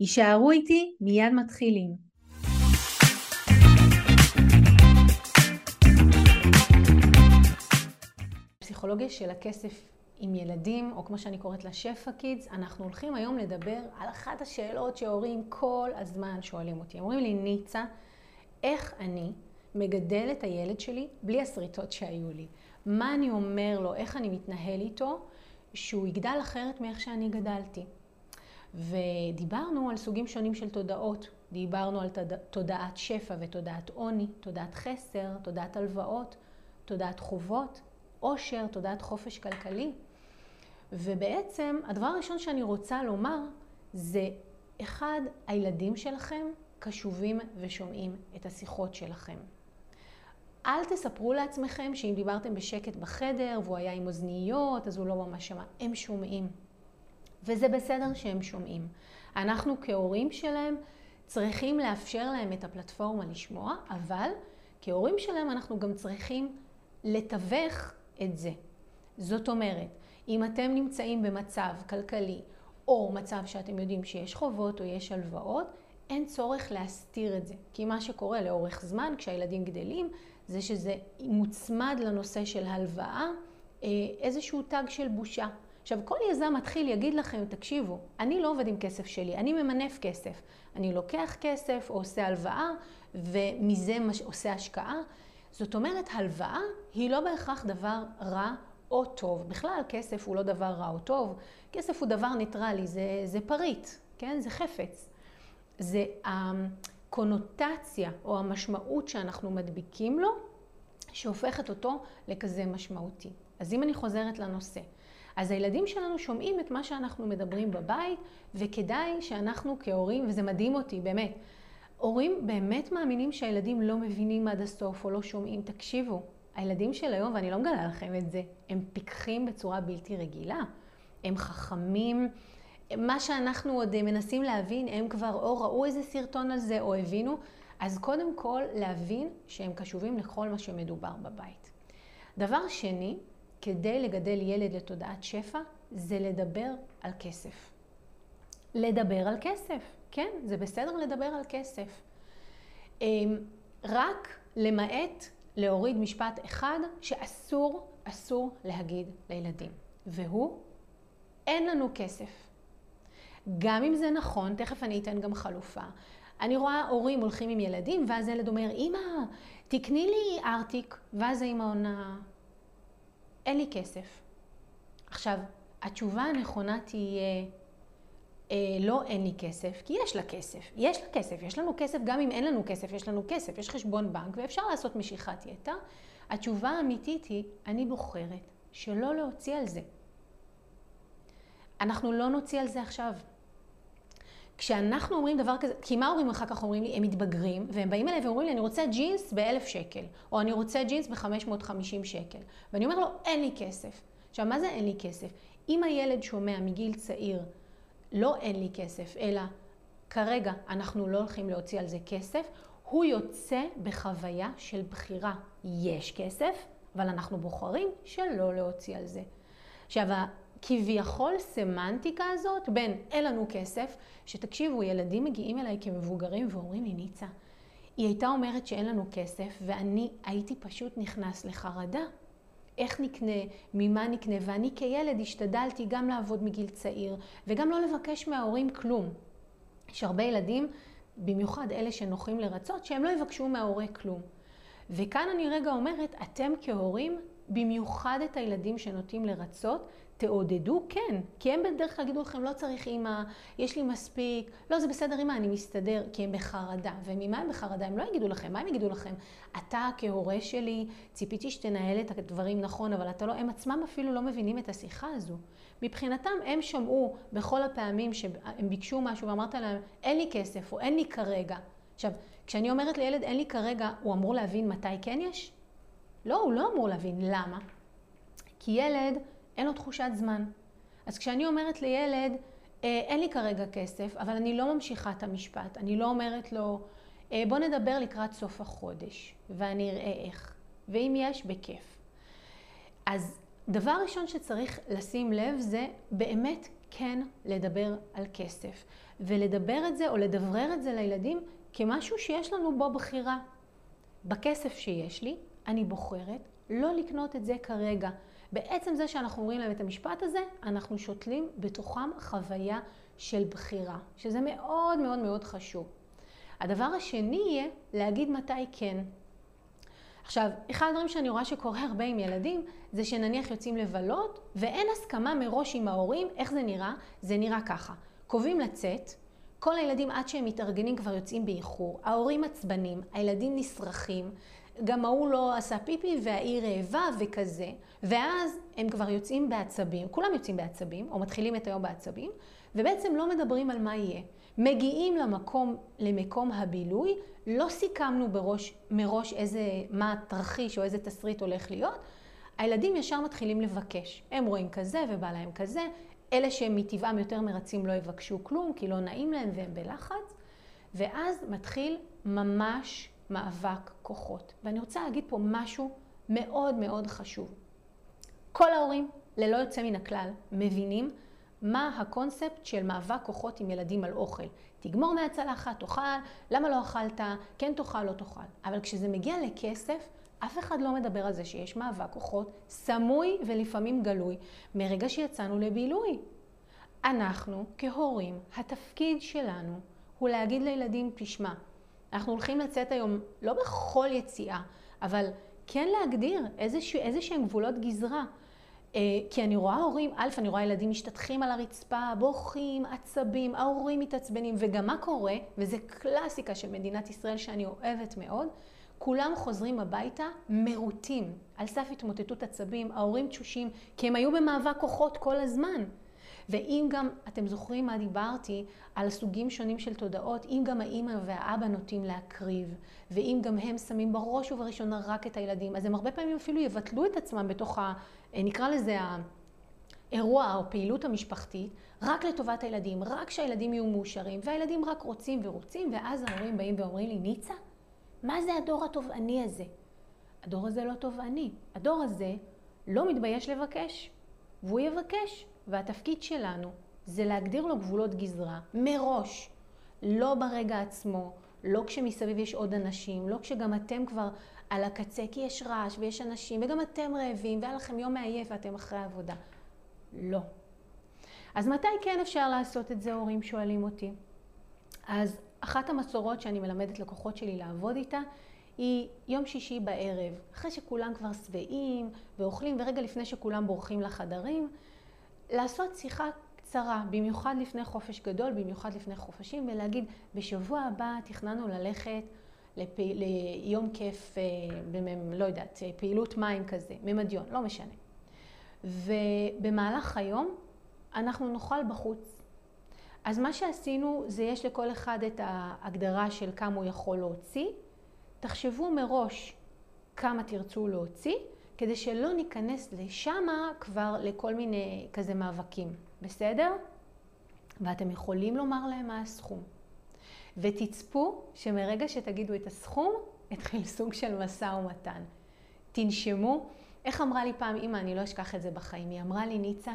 יישארו איתי, מיד מתחילים. פסיכולוגיה של הכסף עם ילדים, או כמו שאני קוראת לה שפע קידס, אנחנו הולכים היום לדבר על אחת השאלות שהורים כל הזמן שואלים אותי. אומרים לי, ניצה, איך אני מגדל את הילד שלי בלי השריטות שהיו לי? מה אני אומר לו, איך אני מתנהל איתו, שהוא יגדל אחרת מאיך שאני גדלתי. ודיברנו על סוגים שונים של תודעות. דיברנו על תודעת שפע ותודעת עוני, תודעת חסר, תודעת הלוואות, תודעת חובות, עושר, תודעת חופש כלכלי. ובעצם הדבר הראשון שאני רוצה לומר זה, אחד, הילדים שלכם קשובים ושומעים את השיחות שלכם. אל תספרו לעצמכם שאם דיברתם בשקט בחדר והוא היה עם אוזניות אז הוא לא ממש שמע. הם שומעים. וזה בסדר שהם שומעים. אנחנו כהורים שלהם צריכים לאפשר להם את הפלטפורמה לשמוע, אבל כהורים שלהם אנחנו גם צריכים לתווך את זה. זאת אומרת, אם אתם נמצאים במצב כלכלי או מצב שאתם יודעים שיש חובות או יש הלוואות, אין צורך להסתיר את זה. כי מה שקורה לאורך זמן כשהילדים גדלים זה שזה מוצמד לנושא של הלוואה אה, איזשהו תג של בושה. עכשיו, כל יזם מתחיל יגיד לכם, תקשיבו, אני לא עובד עם כסף שלי, אני ממנף כסף. אני לוקח כסף או עושה הלוואה, ומזה מש... עושה השקעה. זאת אומרת, הלוואה היא לא בהכרח דבר רע או טוב. בכלל, כסף הוא לא דבר רע או טוב. כסף הוא דבר ניטרלי, זה, זה פריט, כן? זה חפץ. זה הקונוטציה או המשמעות שאנחנו מדביקים לו, שהופכת אותו לכזה משמעותי. אז אם אני חוזרת לנושא, אז הילדים שלנו שומעים את מה שאנחנו מדברים בבית, וכדאי שאנחנו כהורים, וזה מדהים אותי, באמת, הורים באמת מאמינים שהילדים לא מבינים עד הסוף או לא שומעים. תקשיבו, הילדים של היום, ואני לא מגלה לכם את זה, הם פיקחים בצורה בלתי רגילה. הם חכמים. מה שאנחנו עוד מנסים להבין, הם כבר או ראו איזה סרטון על זה או הבינו, אז קודם כל להבין שהם קשובים לכל מה שמדובר בבית. דבר שני, כדי לגדל ילד לתודעת שפע, זה לדבר על כסף. לדבר על כסף, כן, זה בסדר לדבר על כסף. אמ, רק למעט להוריד משפט אחד שאסור, אסור להגיד לילדים, והוא, אין לנו כסף. גם אם זה נכון, תכף אני אתן גם חלופה. אני רואה הורים הולכים עם ילדים, ואז הילד אומר, אמא, תקני לי ארטיק, ואז האמא עונה, אין לי כסף. עכשיו, התשובה הנכונה תהיה, אה, לא אין לי כסף, כי יש לה כסף. יש לה כסף, יש לנו כסף גם אם אין לנו כסף, יש לנו כסף, יש חשבון בנק ואפשר לעשות משיכת יתר. התשובה האמיתית היא, אני בוחרת שלא להוציא על זה. אנחנו לא נוציא על זה עכשיו. כשאנחנו אומרים דבר כזה, כי מה ההורים אחר כך אומרים לי? הם מתבגרים, והם באים אליי ואומרים לי, אני רוצה ג'ינס באלף שקל, או אני רוצה ג'ינס בחמש מאות חמישים שקל. ואני אומר לו, אין לי כסף. עכשיו, מה זה אין לי כסף? אם הילד שומע מגיל צעיר, לא אין לי כסף, אלא כרגע אנחנו לא הולכים להוציא על זה כסף, הוא יוצא בחוויה של בחירה. יש כסף, אבל אנחנו בוחרים שלא להוציא על זה. עכשיו, כביכול סמנטיקה הזאת בין אין לנו כסף, שתקשיבו, ילדים מגיעים אליי כמבוגרים ואומרים לי, ניצה, היא הייתה אומרת שאין לנו כסף, ואני הייתי פשוט נכנס לחרדה. איך נקנה, ממה נקנה, ואני כילד השתדלתי גם לעבוד מגיל צעיר, וגם לא לבקש מההורים כלום. יש הרבה ילדים, במיוחד אלה שנוחים לרצות, שהם לא יבקשו מההורה כלום. וכאן אני רגע אומרת, אתם כהורים, במיוחד את הילדים שנוטים לרצות, תעודדו, כן. כי הם בדרך כלל יגידו לכם, לא צריך אימא, יש לי מספיק, לא, זה בסדר אימא, אני מסתדר, כי הם בחרדה. וממה הם בחרדה? הם לא יגידו לכם, מה הם יגידו לכם? אתה כהורה שלי, ציפיתי שתנהל את הדברים נכון, אבל אתה לא, הם עצמם אפילו לא מבינים את השיחה הזו. מבחינתם, הם שמעו בכל הפעמים שהם ביקשו משהו ואמרת להם, אין לי כסף, או אין לי כרגע. עכשיו, כשאני אומרת לילד, אין לי כרגע, הוא אמור להבין מתי כן יש? לא, הוא לא אמור להבין. למה? כי ילד... אין לו תחושת זמן. אז כשאני אומרת לילד, אה, אין לי כרגע כסף, אבל אני לא ממשיכה את המשפט, אני לא אומרת לו, אה, בוא נדבר לקראת סוף החודש, ואני אראה איך. ואם יש, בכיף. אז דבר ראשון שצריך לשים לב זה באמת כן לדבר על כסף. ולדבר את זה או לדברר את זה לילדים כמשהו שיש לנו בו בחירה. בכסף שיש לי, אני בוחרת לא לקנות את זה כרגע. בעצם זה שאנחנו אומרים להם את המשפט הזה, אנחנו שותלים בתוכם חוויה של בחירה, שזה מאוד מאוד מאוד חשוב. הדבר השני יהיה להגיד מתי כן. עכשיו, אחד הדברים שאני רואה שקורה הרבה עם ילדים, זה שנניח יוצאים לבלות, ואין הסכמה מראש עם ההורים, איך זה נראה? זה נראה ככה. קובעים לצאת, כל הילדים עד שהם מתארגנים כבר יוצאים באיחור, ההורים עצבנים, הילדים נסרחים, גם ההוא לא עשה פיפי וההיא רעבה וכזה, ואז הם כבר יוצאים בעצבים, כולם יוצאים בעצבים, או מתחילים את היום בעצבים, ובעצם לא מדברים על מה יהיה. מגיעים למקום, למקום הבילוי, לא סיכמנו בראש, מראש איזה, מה התרחיש או איזה תסריט הולך להיות, הילדים ישר מתחילים לבקש. הם רואים כזה ובא להם כזה, אלה שהם מטבעם יותר מרצים לא יבקשו כלום, כי לא נעים להם והם בלחץ, ואז מתחיל ממש מאבק כוחות. ואני רוצה להגיד פה משהו מאוד מאוד חשוב. כל ההורים, ללא יוצא מן הכלל, מבינים מה הקונספט של מאבק כוחות עם ילדים על אוכל. תגמור מהצלחת, תאכל, למה לא אכלת, כן תאכל, לא תאכל. אבל כשזה מגיע לכסף, אף אחד לא מדבר על זה שיש מאבק כוחות סמוי ולפעמים גלוי מרגע שיצאנו לבילוי. אנחנו, כהורים, התפקיד שלנו הוא להגיד לילדים, תשמע, אנחנו הולכים לצאת היום, לא בכל יציאה, אבל כן להגדיר איזשה, איזה שהם גבולות גזרה. אה, כי אני רואה הורים, א', אני רואה ילדים משתטחים על הרצפה, בוכים, עצבים, ההורים מתעצבנים, וגם מה קורה, וזה קלאסיקה של מדינת ישראל שאני אוהבת מאוד, כולם חוזרים הביתה מרוטים, על סף התמוטטות עצבים, ההורים תשושים, כי הם היו במאבק כוחות כל הזמן. ואם גם, אתם זוכרים מה דיברתי על סוגים שונים של תודעות, אם גם האימא והאבא נוטים להקריב, ואם גם הם שמים בראש ובראשונה רק את הילדים, אז הם הרבה פעמים אפילו יבטלו את עצמם בתוך ה... נקרא לזה ה... אירוע או פעילות המשפחתית רק לטובת הילדים, רק שהילדים יהיו מאושרים, והילדים רק רוצים ורוצים, ואז ההורים באים ואומרים לי, ניצה, מה זה הדור התובעני הזה? הדור הזה לא תובעני. הדור הזה לא מתבייש לבקש, והוא יבקש. והתפקיד שלנו זה להגדיר לו גבולות גזרה מראש, לא ברגע עצמו, לא כשמסביב יש עוד אנשים, לא כשגם אתם כבר על הקצה, כי יש רעש ויש אנשים, וגם אתם רעבים, והיה לכם יום מעייף ואתם אחרי העבודה. לא. אז מתי כן אפשר לעשות את זה, הורים שואלים אותי? אז אחת המסורות שאני מלמדת לקוחות שלי לעבוד איתה, היא יום שישי בערב, אחרי שכולם כבר שבעים ואוכלים, ורגע לפני שכולם בורחים לחדרים, לעשות שיחה קצרה, במיוחד לפני חופש גדול, במיוחד לפני חופשים, ולהגיד, בשבוע הבא תכננו ללכת לפ... ליום כיף, אה. לא יודעת, פעילות מים כזה, ממדיון, לא משנה. ובמהלך היום אנחנו נאכל בחוץ. אז מה שעשינו זה יש לכל אחד את ההגדרה של כמה הוא יכול להוציא. תחשבו מראש כמה תרצו להוציא, כדי שלא ניכנס לשמה כבר לכל מיני כזה מאבקים, בסדר? ואתם יכולים לומר להם מה הסכום. ותצפו שמרגע שתגידו את הסכום, יתחיל סוג של משא ומתן. תנשמו. איך אמרה לי פעם אימא, אני לא אשכח את זה בחיים, היא אמרה לי, ניצה,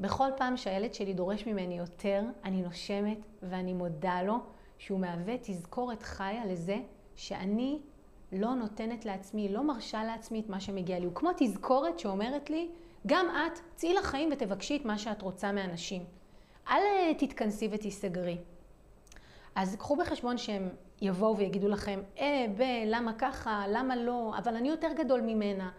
בכל פעם שהילד שלי דורש ממני יותר, אני נושמת ואני מודה לו שהוא מהווה תזכורת חיה לזה שאני לא נותנת לעצמי, לא מרשה לעצמי את מה שמגיע לי. הוא כמו תזכורת שאומרת לי, גם את, צאי לחיים ותבקשי את מה שאת רוצה מאנשים. אל אה, תתכנסי ותיסגרי. אז קחו בחשבון שהם יבואו ויגידו לכם, אה, ב, למה ככה, למה לא, אבל אני יותר גדול ממנה.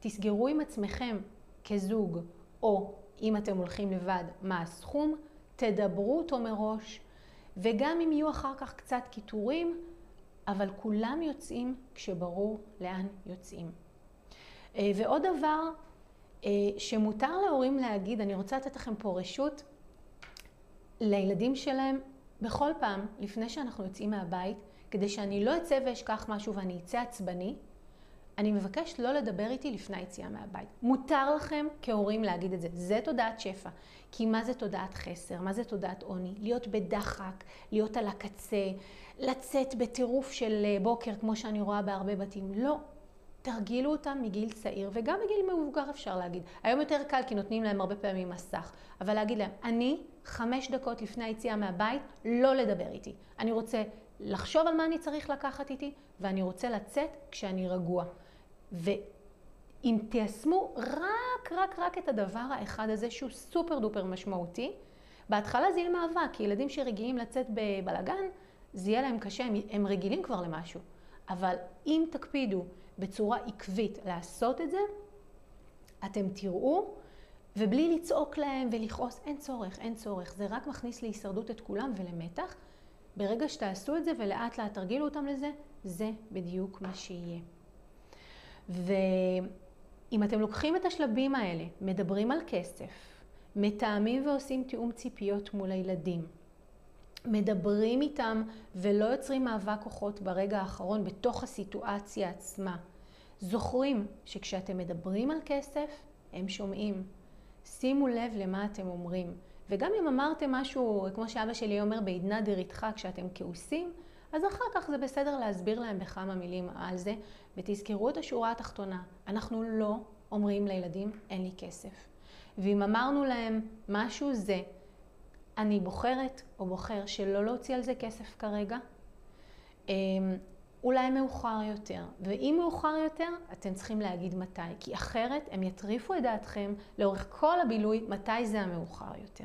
תסגרו עם עצמכם כזוג, או אם אתם הולכים לבד, מה הסכום, תדברו אותו מראש, וגם אם יהיו אחר כך קצת קיטורים, אבל כולם יוצאים כשברור לאן יוצאים. אה, ועוד דבר אה, שמותר להורים להגיד, אני רוצה לתת לכם פה רשות, לילדים שלהם בכל פעם, לפני שאנחנו יוצאים מהבית, כדי שאני לא אצא ואשכח משהו ואני אצא עצבני, אני מבקש לא לדבר איתי לפני היציאה מהבית. מותר לכם כהורים להגיד את זה. זה תודעת שפע. כי מה זה תודעת חסר? מה זה תודעת עוני? להיות בדחק, להיות על הקצה, לצאת בטירוף של אה, בוקר, כמו שאני רואה בהרבה בתים. לא. תרגילו אותם מגיל צעיר, וגם מגיל מבוגר אפשר להגיד. היום יותר קל כי נותנים להם הרבה פעמים מסך, אבל להגיד להם, אני חמש דקות לפני היציאה מהבית, לא לדבר איתי. אני רוצה לחשוב על מה אני צריך לקחת איתי, ואני רוצה לצאת כשאני רגוע. ואם תיישמו רק, רק, רק את הדבר האחד הזה, שהוא סופר דופר משמעותי, בהתחלה זה יהיה מאבק, כי ילדים שרגילים לצאת בבלגן, זה יהיה להם קשה, הם, הם רגילים כבר למשהו. אבל אם תקפידו בצורה עקבית לעשות את זה, אתם תראו, ובלי לצעוק להם ולכעוס, אין צורך, אין צורך. זה רק מכניס להישרדות את כולם ולמתח. ברגע שתעשו את זה ולאט לאט תרגילו אותם לזה, זה בדיוק מה שיהיה. ואם אתם לוקחים את השלבים האלה, מדברים על כסף, מתאמים ועושים תיאום ציפיות מול הילדים, מדברים איתם ולא יוצרים מאבק כוחות ברגע האחרון בתוך הסיטואציה עצמה. זוכרים שכשאתם מדברים על כסף, הם שומעים. שימו לב למה אתם אומרים. וגם אם אמרתם משהו, כמו שאבא שלי אומר, בעדנה דריתך כשאתם כעוסים, אז אחר כך זה בסדר להסביר להם בכמה מילים על זה, ותזכרו את השורה התחתונה. אנחנו לא אומרים לילדים, אין לי כסף. ואם אמרנו להם משהו זה, אני בוחרת או בוחר שלא להוציא על זה כסף כרגע, אמ, אולי מאוחר יותר. ואם מאוחר יותר, אתם צריכים להגיד מתי, כי אחרת הם יטריפו את דעתכם לאורך כל הבילוי מתי זה המאוחר יותר.